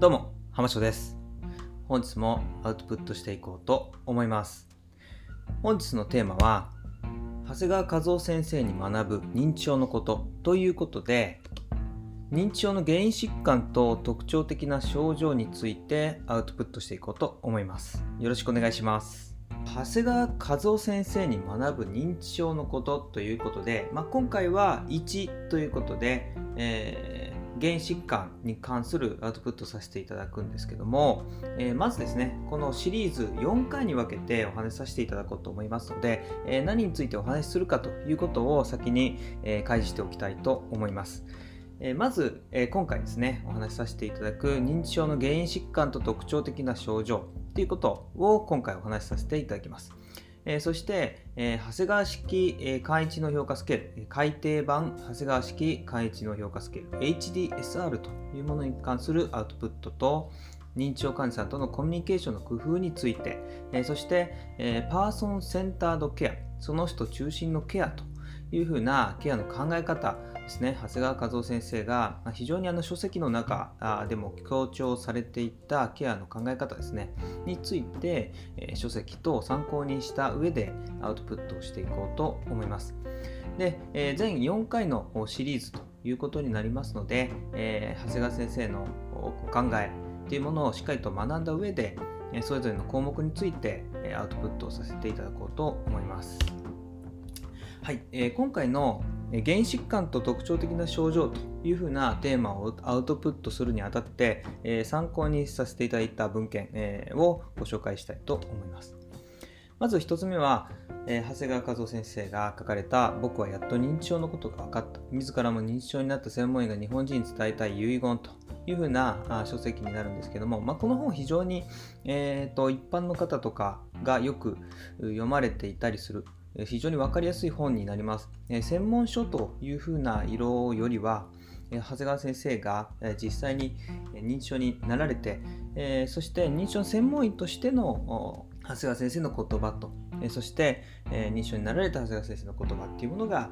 どうも、浜翔です。本日もアウトプットしていこうと思います。本日のテーマは、長谷川和夫先生に学ぶ認知症のことということで、認知症の原因疾患と特徴的な症状についてアウトプットしていこうと思います。よろしくお願いします。長谷川和夫先生に学ぶ認知症のことということで、まあ、今回は1ということで、え原疾患に関するアウトプットさせていただくんですけども、えーまずですねこのシリーズ4回に分けてお話しさせていただこうと思いますので、えー何についてお話しするかということを先に、えー開示しておきたいと思います。えまず、え今回ですねお話しさせていただく認知症の原因疾患と特徴的な症状ということを今回お話しさせていただきます。えーそして、えー長谷川式、えー簡易知能評価スケール、改訂版長谷川式簡易知能評価スケール HDSR というものに関するアウトプットと認知症患者さんとのコミュニケーションの工夫について、えーそして、えーパーソンセンタードケアその人中心のケアというふうなケアの考え方ですね長谷川和夫先生が非常にあの書籍の中でも強調されていたケアの考え方ですねについて、書籍と参考にした上でアウトプットをしていこうと思います。で、全4回のシリーズということになりますので、え長谷川先生のお考えというものをしっかりと学んだ上で、それぞれの項目についてアウトプットをさせていただこうと思います。はい、えー今回の原因疾患と特徴的な症状というふうなテーマをアウトプットするにあたって、えー参考にさせていただいた文献、えーをご紹介したいと思います。まず一つ目は、えー長谷川和夫先生が書かれた「僕はやっと認知症のことが分かった」自らも認知症になった専門医が日本人に伝えたい遺言というふうなあ書籍になるんですけども、まあ、この本非常に、えーと一般の方とかがよく読まれていたりする。非常に分かりやすい本になります。専門書というふうな色よりは、長谷川先生が実際に認知症になられて、そして認知症の専門医としての長谷川先生の言葉と、そして、認知症になられた長谷川先生の言葉っていうものが、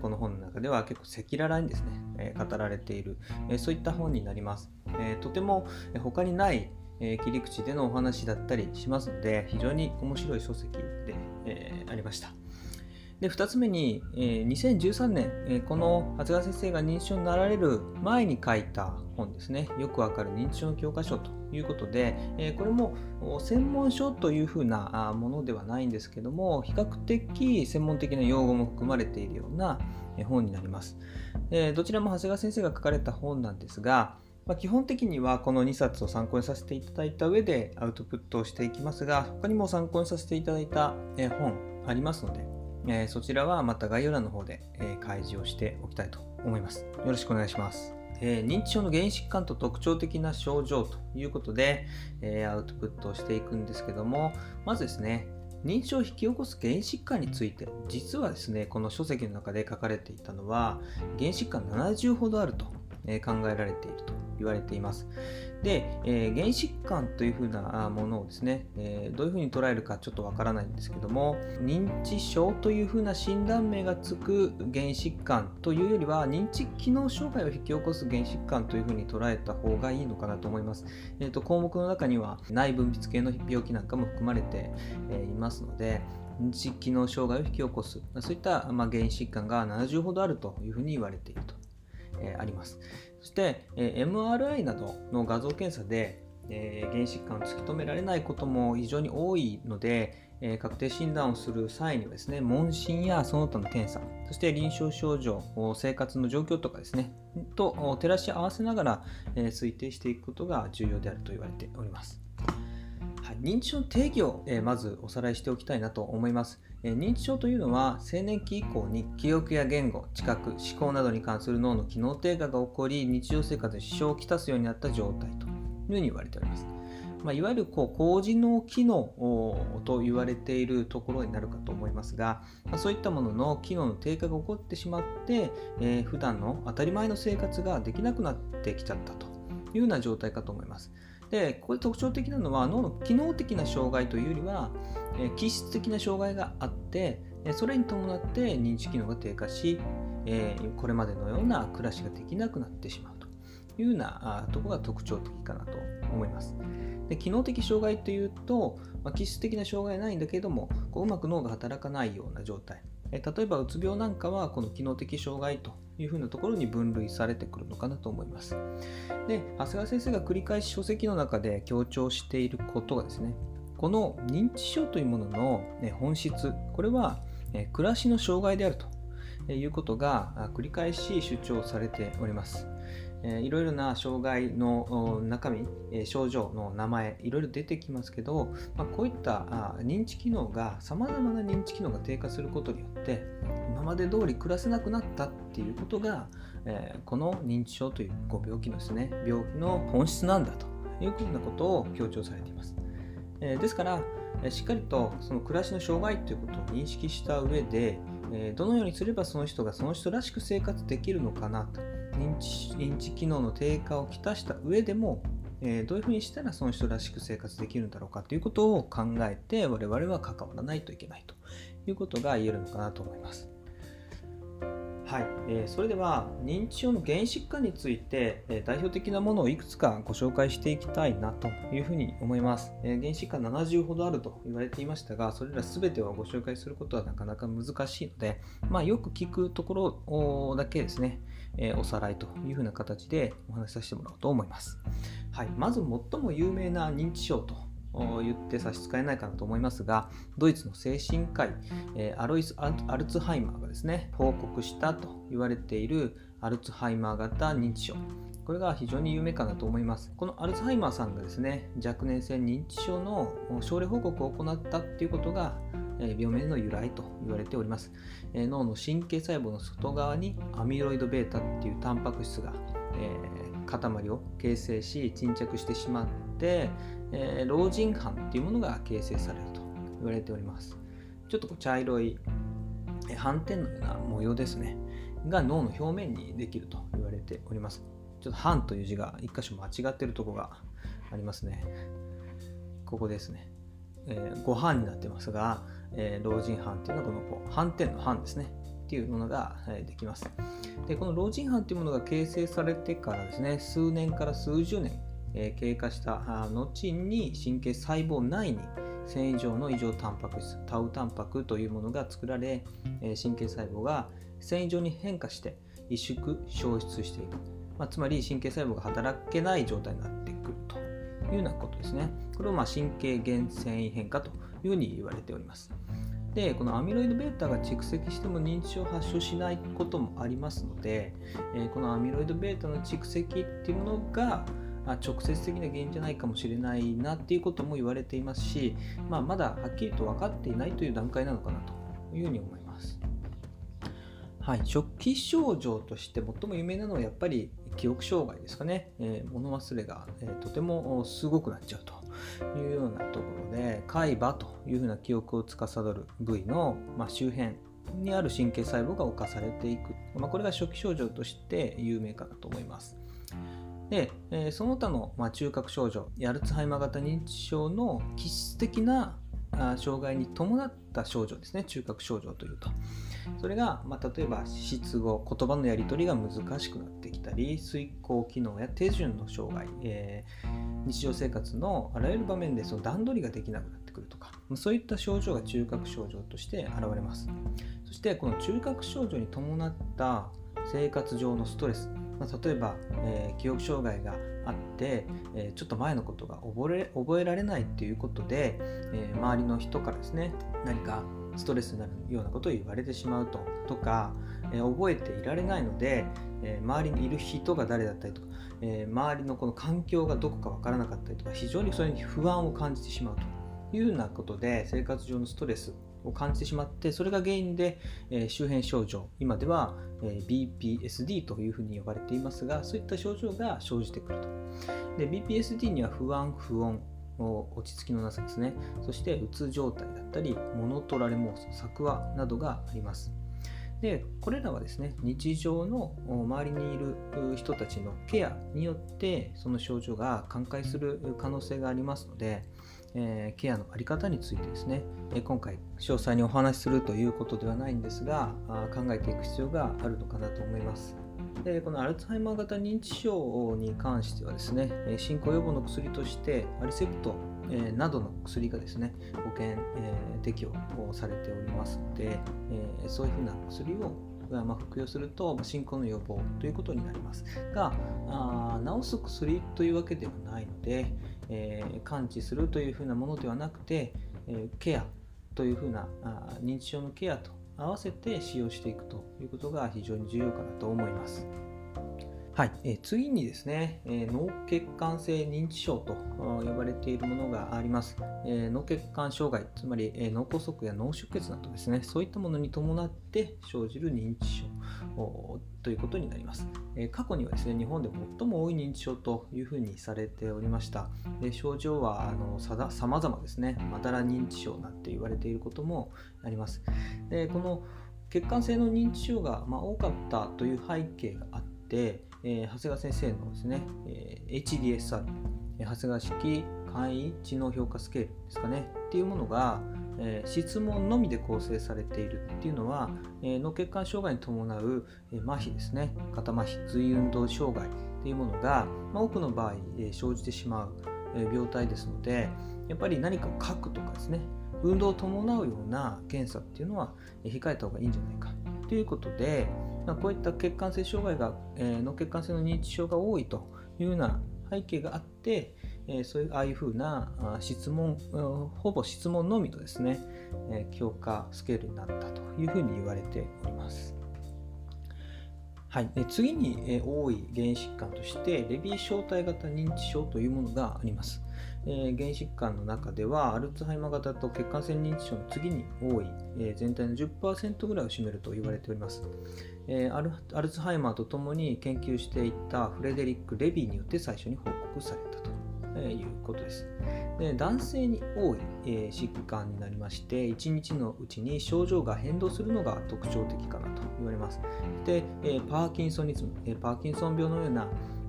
この本の中では結構赤裸々にですね、語られている、そういった本になります。とても他にないえ切り口でのお話だったりしますので非常に面白い書籍で、えありました。で2つ目に、えー2013年、えーこの長谷川先生が認知症になられる前に書いた本ですねよくわかる認知症の教科書ということで、えーこれも専門書というふうなものではないんですけども比較的専門的な用語も含まれているような本になります。えどちらも長谷川先生が書かれた本なんですが、まあ、基本的にはこの2冊を参考にさせていただいた上でアウトプットをしていきますが他にも参考にさせていただいた本ありますので、えーそちらはまた概要欄の方でえー開示をしておきたいと思います。よろしくお願いします。えー認知症の原因疾患と特徴的な症状ということで、えーアウトプットをしていくんですけどもまずですね認知症を引き起こす原因疾患について実はですねこの書籍の中で書かれていたのは原因疾患70ほどあるとえ考えられていると言われています。で、えー原疾患というふうなものをですね、えーどういうふうに捉えるかちょっとわからないんですけども認知症というふうな診断名がつく原疾患というよりは認知機能障害を引き起こす原疾患というふうに捉えた方がいいのかなと思います。えー、と項目の中には内分泌系の病気なんかも含まれて、えーいますので認知機能障害を引き起こすそういった、まあ、原因疾患が70ほどあるというふうに言われていると、えあります。そして、え MRI などの画像検査で、え原疾患を突き止められないことも非常に多いので、え確定診断をする際にはですね、問診やその他の検査、そして臨床症状、生活の状況とかですね、と照らし合わせながら、え推定していくことが重要であると言われております。はい、認知症の定義を、えまずおさらいしておきたいなと思います、認知症というのは青年期以降に記憶や言語、知覚、思考などに関する脳の機能低下が起こり日常生活に支障をきたすようになった状態というふうに言われております。まあ、いわゆるこう高次脳機能と言われているところになるかと思いますが、まあ、そういったものの機能の低下が起こってしまって、えー普段の当たり前の生活ができなくなってきちゃったというような状態かと思います。でここで特徴的なのは脳の機能的な障害というよりは、え気質的な障害があってそれに伴って認知機能が低下し、えこれまでのような暮らしができなくなってしまうというようなところが特徴的かなと思います。で機能的障害というと、まあ、気質的な障害はないんだけれどもこううまく脳が働かないような状態え例えばうつ病なんかはこの機能的障害というふうなところに分類されてくるのかなと思います。で、長谷川先生が繰り返し書籍の中で強調していることがですね、この認知症というものの本質、これは暮らしの障害であるということが繰り返し主張されております。えいろいろな障害の中身、え症状の名前いろいろ出てきますけど、まあ、こういったあ認知機能がさまざまな認知機能が低下することによって今まで通り暮らせなくなったっていうことが、えー、この認知症というご病気のですね病気の本質なんだというふうなことを強調されています、え、ですからしっかりとその暮らしの障害ということを認識した上で、えどのようにすればその人がその人らしく生活できるのかなと認知認知機能の低下をきたした上でも、え、どういうふうにしたらその人らしく生活できるんだろうかということを考えて我々は関わらないといけないということが言えるのかなと思います。はい、えー、それでは認知症の原因疾患について、えー、代表的なものをいくつかご紹介していきたいなというふうに思います、えー、原因疾患70ほどあると言われていましたがそれら全てをご紹介することはなかなか難しいので、まあ、よく聞くところだけですね、えおさらいというふうな形でお話しさせてもらおうと思います、はい、まず最も有名な認知症と言って差し支えないかなと思いますがドイツの精神科医、えアロイス・アルツハイマーがですね報告したと言われているアルツハイマー型認知症。これが非常に有名かなと思います。このアルツハイマーさんがですね若年性認知症の症例報告を行ったっていうことが病名の由来と言われております。脳の神経細胞の外側にアミロイド β っていうタンパク質が、えー、塊を形成し沈着してしまってえー、老人斑っていうものが形成されると言われております。ちょっとこう茶色い斑点のような模様ですね、が脳の表面にできると言われております。ちょっと斑という字が1箇所間違ってるとこがありますね。ここですね。えー、5斑になってますが、えー、老人斑っていうのはこのこう斑点の斑ですね。っていうものができます。で、この老人斑っていうものが形成されてからですね、数年から数十年え経過した後に神経細胞内に繊維状の異常タンパク質タウタンパクというものが作られ、え神経細胞が繊維状に変化して萎縮消失している、まあ、つまり神経細胞が働けない状態になってくるというようなことですね。これをま神経原繊維変化というふうに言われております。でこのアミロイド β が蓄積しても認知症を発症しないこともありますので、えこのアミロイド β の蓄積っていうものがあ、直接的な原因じゃないかもしれないなっていうことも言われていますし、まあ、まだはっきりと分かっていないという段階なのかなというふうに思います。はい、初期症状として最も有名なのはやっぱり記憶障害ですかね、えー、物忘れが、えー、とてもすごくなっちゃうというようなところで海馬というふうな記憶を司る部位の、まあ、周辺にある神経細胞が侵されていく、まあ、これが初期症状として有名かなと思います。で、えー、その他の、まあ、中核症状アルツハイマー型認知症の気質的なあ障害に伴った症状ですね中核症状というと。それが、まあ、例えば失語言葉のやり取りが難しくなってきたり遂行機能や手順の障害、えー、日常生活のあらゆる場面でその段取りができなくなってくるとかそういった症状が中核症状として現れます。そしてこの中核症状に伴った生活上のストレスまあ、例えば、えー、記憶障害があって、えー、ちょっと前のことが覚え覚えられないっていうことで、えー、周りの人からですね何かストレスになるようなことを言われてしまうととか、え覚えていられないので、え周りにいる人が誰だったりとか、え周りのこの環境がどこかわからなかったりとか非常にそれに不安を感じてしまうというようなことで生活上のストレスを感じてしまってそれが原因で、え周辺症状今では、え BPSD というふうに呼ばれていますがそういった症状が生じてくると。で BPSD には不安不穏落ち着きのなさですね。そしてうつ状態だったり物取られ妄想作話などがあります。でこれらはですね日常の周りにいる人たちのケアによってその症状が寛解する可能性がありますのでえー、ケアの在り方についてですね、え、今回詳細にお話しするということではないんですがあ考えていく必要があるのかなと思います。でこのアルツハイマー型認知症に関してはですね、進行予防の薬としてアリセプト、などの薬がですね保険、え、適用されております。ので、え、そういうふうな薬をま、服用すると進行の予防ということになります。があ治す薬というわけではないので、えー、完治するというふうなものではなくて、え、ケアというふうなあ認知症のケアと合わせて使用していくということが非常に重要かなと思います。はい、えー、次にですね、え、脳血管性認知症と呼ばれているものがあります。え、脳血管障害、つまり、え脳梗塞や脳出血などですね、そういったものに伴って生じる認知症ということになります。え過去にはですね、日本で最も多い認知症というふうにされておりました。で症状はあのさまざまですね、まだら認知症なんて言われていることもあります。でこの血管性の認知症が、ま多かったという背景があって、えー、長谷川先生のですね、えー、HDSR、長谷川式簡易知能評価スケールですかね、っていうものが、えー、質問のみで構成されているっていうのは、えー、脳血管障害に伴う、えー、麻痺ですね、肩麻痺、髄運動障害っていうものが、まあ、多くの場合、えー、生じてしまう、えー、病態ですので、やっぱり何かを書くとかですね、運動を伴うような検査っていうのは控えた方がいいんじゃないかということで、こういった血管性障害が、えー、脳血管性の認知症が多いというような背景があって、えー、そういうああいうふうな質問、ほぼ質問のみのですね、えー、強化スケールになったというふうに言われております。はい、次に多い原因疾患としてレビー小体型認知症というものがあります。えー、原疾患の中ではアルツハイマー型と血管性認知症の次に多い、えー、全体の10%ぐらいを占めると言われております。えー、アルツハイマーとともに研究していたフレデリック・レビーによって最初に報告されたと、えいうことです。で男性に多い、え、疾患になりまして1日のうちに症状が変動するのが特徴的かなと言われます。で、え、パーキンソニズム、え、パーキンソン病のような、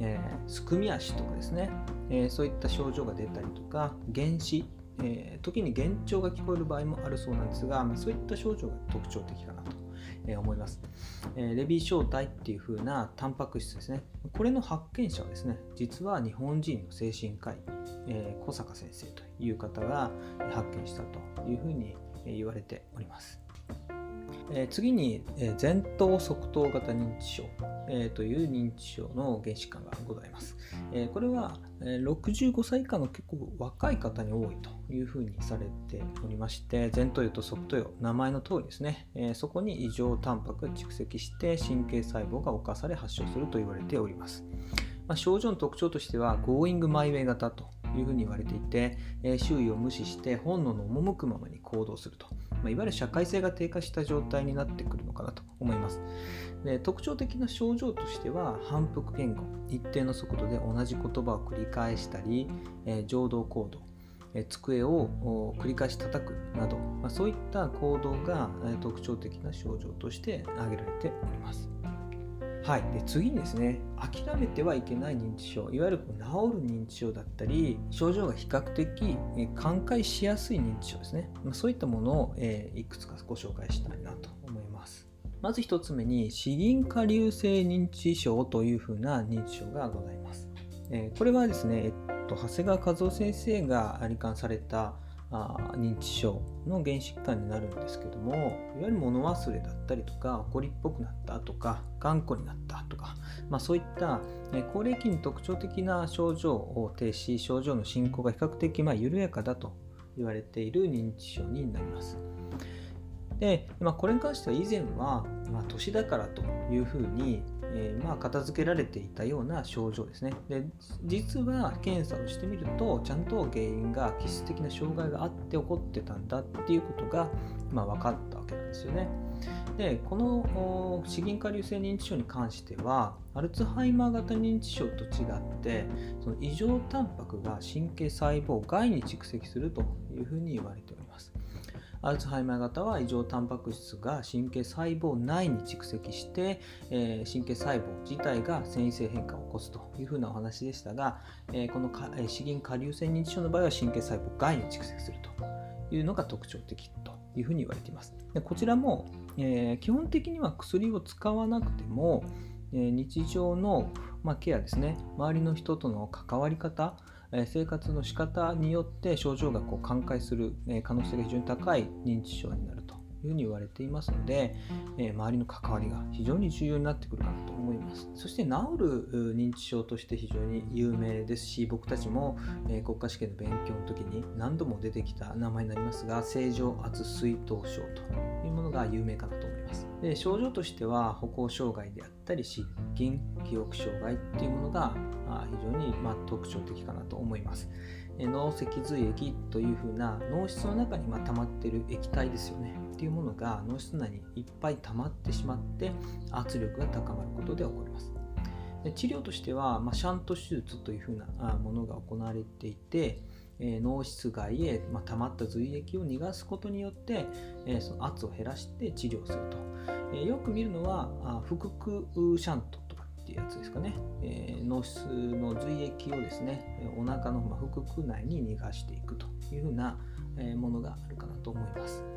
えすくみ足とかですね、えそういった症状が出たりとか原子え、時に幻聴が聞こえる場合もあるそうなんですが、まあ、そういった症状が特徴的かなとえ思います、えレビー小体っていう風なタンパク質ですね。これの発見者はですね実は日本人の精神科医、え小坂先生という方が発見したというふうに言われております。え次に、え前頭側頭型認知症、えという認知症の原子感がございます。えこれは、え65歳以下の結構若い方に多いというふうにされておりまして、前頭葉と側頭葉、名前の通りですね、えそこに異常タンパクが蓄積して神経細胞が侵され発症すると言われております。まあ、症状の特徴としては、Going My Way 型というふうに言われていて、え周囲を無視して本能の赴くままに行動すると。まあ、いわゆる社会性が低下した状態になってくるのかなと思います。で特徴的な症状としては反復言語一定の速度で同じ言葉を繰り返したり、えー、情動行動机を繰り返し叩くなど、まあ、そういった行動が特徴的な症状として挙げられております。はい、で次にですね諦めてはいけない認知症いわゆるこう治る認知症だったり症状が比較的寛解しやすい認知症ですね、まあ、そういったものを、えー、いくつかご紹介したいなと思います。まず1つ目に詩吟下流性認知症というふうな認知症がございます、えー、これはですね、えっと、長谷川和夫先生が罹患されたあ認知症の原疾患になるんですけどもいわゆる物忘れだったりとか怒りっぽくなったとか頑固になったとか、まあ、そういった、え高齢期に特徴的な症状を呈し症状の進行が比較的ま緩やかだと言われている認知症になります。で、まあ、これに関しては以前は、まあ、年だからというふうにえー、まあ、片付けられていたような症状ですね。で実は検査をしてみるとちゃんと原因が基質的な障害があって起こってたんだっていうことが、まあ、分かったわけなんですよね。でこの詩吟下流性認知症に関してはアルツハイマー型認知症と違ってその異常タンパクが神経細胞外に蓄積するというふうに言われております。アルツハイマー型は異常タンパク質が神経細胞内に蓄積して、えー、神経細胞自体が繊維性変化を起こすというふうなお話でしたが、えー、この詩吟下流性認知症の場合は神経細胞外に蓄積するというのが特徴的というふうに言われています。でこちらも、えー、基本的には薬を使わなくても、え日常の、まあ、ケアですね周りの人との関わり方生活の仕方によって症状がこう寛解する可能性が非常に高い認知症になるいうふうに言われていますので、え周りの関わりが非常に重要になってくるかなと思います。そして治る認知症として非常に有名ですし僕たちも、え国家試験の勉強の時に何度も出てきた名前になりますが正常圧水頭症というものが有名かなと思います。で症状としては歩行障害であったり失禁記憶障害っていうものが非常にま特徴的かなと思います。脳脊髄液というふうな脳室の中にま溜まっている液体ですよね。っていうものが脳室内にいっぱい溜まってしまって圧力が高まることで起こります。治療としては、まあ、シャント手術というふうなものが行われていて、え脳室外へ、まあ、溜まった髄液を逃がすことによって、えその圧を減らして治療すると、えよく見るのは腹腔シャントとかっていうやつですかね、えー、脳室の髄液をですねお腹の腹腔内に逃がしていくというふうなものがあるかなと思います。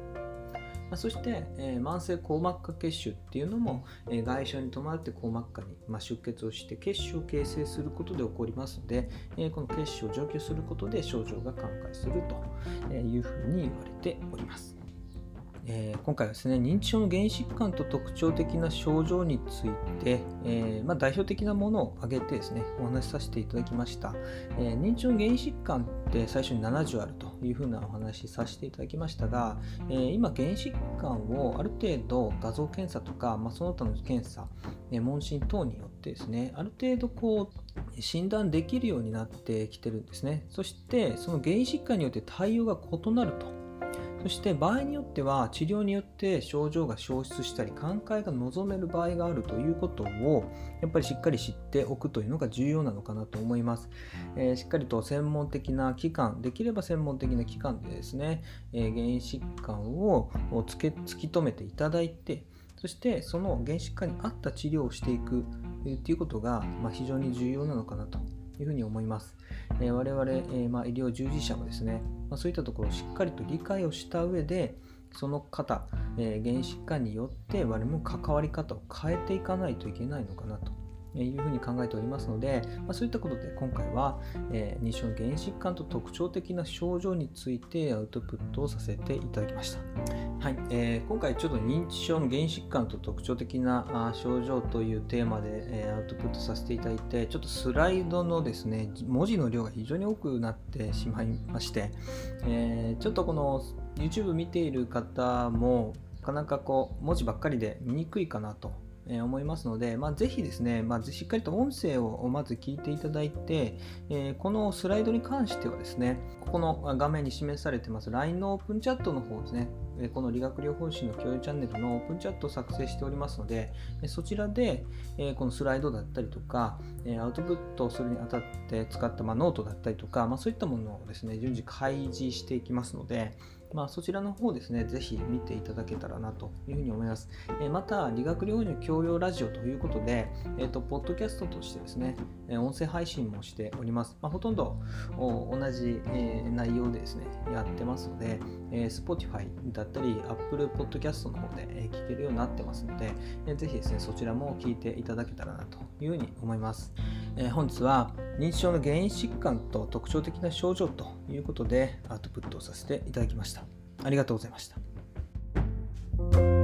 まそして、えー、慢性硬膜下血腫っていうのも、えー、外傷に伴って硬膜下に、まあ、出血をして血腫を形成することで起こりますので、えー、この血腫を除去することで症状が寛解するというふうに言われております。えー、今回はですね認知症の原因疾患と特徴的な症状について、えー、まあ、代表的なものを挙げてですねお話しさせていただきました、えー、認知症の原因疾患って最初に70あるというふうなお話しさせていただきましたが、え今原因疾患をある程度画像検査とか、まあ、その他の検査、ね、問診等によってですねある程度こう診断できるようになってきてるんですね。そしてその原因疾患によって対応が異なるとそして場合によっては治療によって症状が消失したり寛解が望める場合があるということをやっぱりしっかり知っておくというのが重要なのかなと思います、えー、しっかりと専門的な機関できれば専門的な機関でですね、えー、原因疾患をつけ突き止めていただいてそしてその原疾患に合った治療をしていくということが、まあ、非常に重要なのかなというふうに思います。えー、我々、えー、まあ、医療従事者もですね、まあ、そういったところをしっかりと理解をした上で、その方、えー、原疾患によって我々も関わり方を変えていかないといけないのかなというふうに考えておりますので、まあ、そういったことで今回は、えー、認知症の原因疾患と特徴的な症状についてアウトプットをさせていただきました。はいえー、今回ちょっと認知症の原因疾患と特徴的な症状というテーマで、えー、アウトプットさせていただいてちょっとスライドのですね文字の量が非常に多くなってしまいまして、えー、ちょっとこの YouTube 見ている方もなかなかこう文字ばっかりで見にくいかなとえ思いますので、まあ、ぜひですね、まあ、しっかりと音声をまず聞いていただいて、えこのスライドに関してはですね、ここの画面に示されてます LINE のオープンチャットの方ですね、この理学療法士の教養チャンネルのオープンチャットを作成しておりますので、そちらでこのスライドだったりとか、アウトプットするにあたって使ったノートだったりとか、ま、そういったものをですね、順次開示していきますので、まあ、そちらの方ですね、ぜひ見ていただけたらなというふうに思います。えまた、理学療法教養ラジオということで、えーと、ポッドキャストとしてですね、音声配信もしております。まあ、ほとんど同じ、えー、内容でですね、やってますので、えー、Spotify だったり、Apple Podcast の方で、え聞けるようになってますので、えー、ぜひですね、そちらも聞いていただけたらなというふうに思います。えー、本日は認知症の原因疾患と特徴的な症状ということでアウトプットをさせていただきました。ありがとうございました。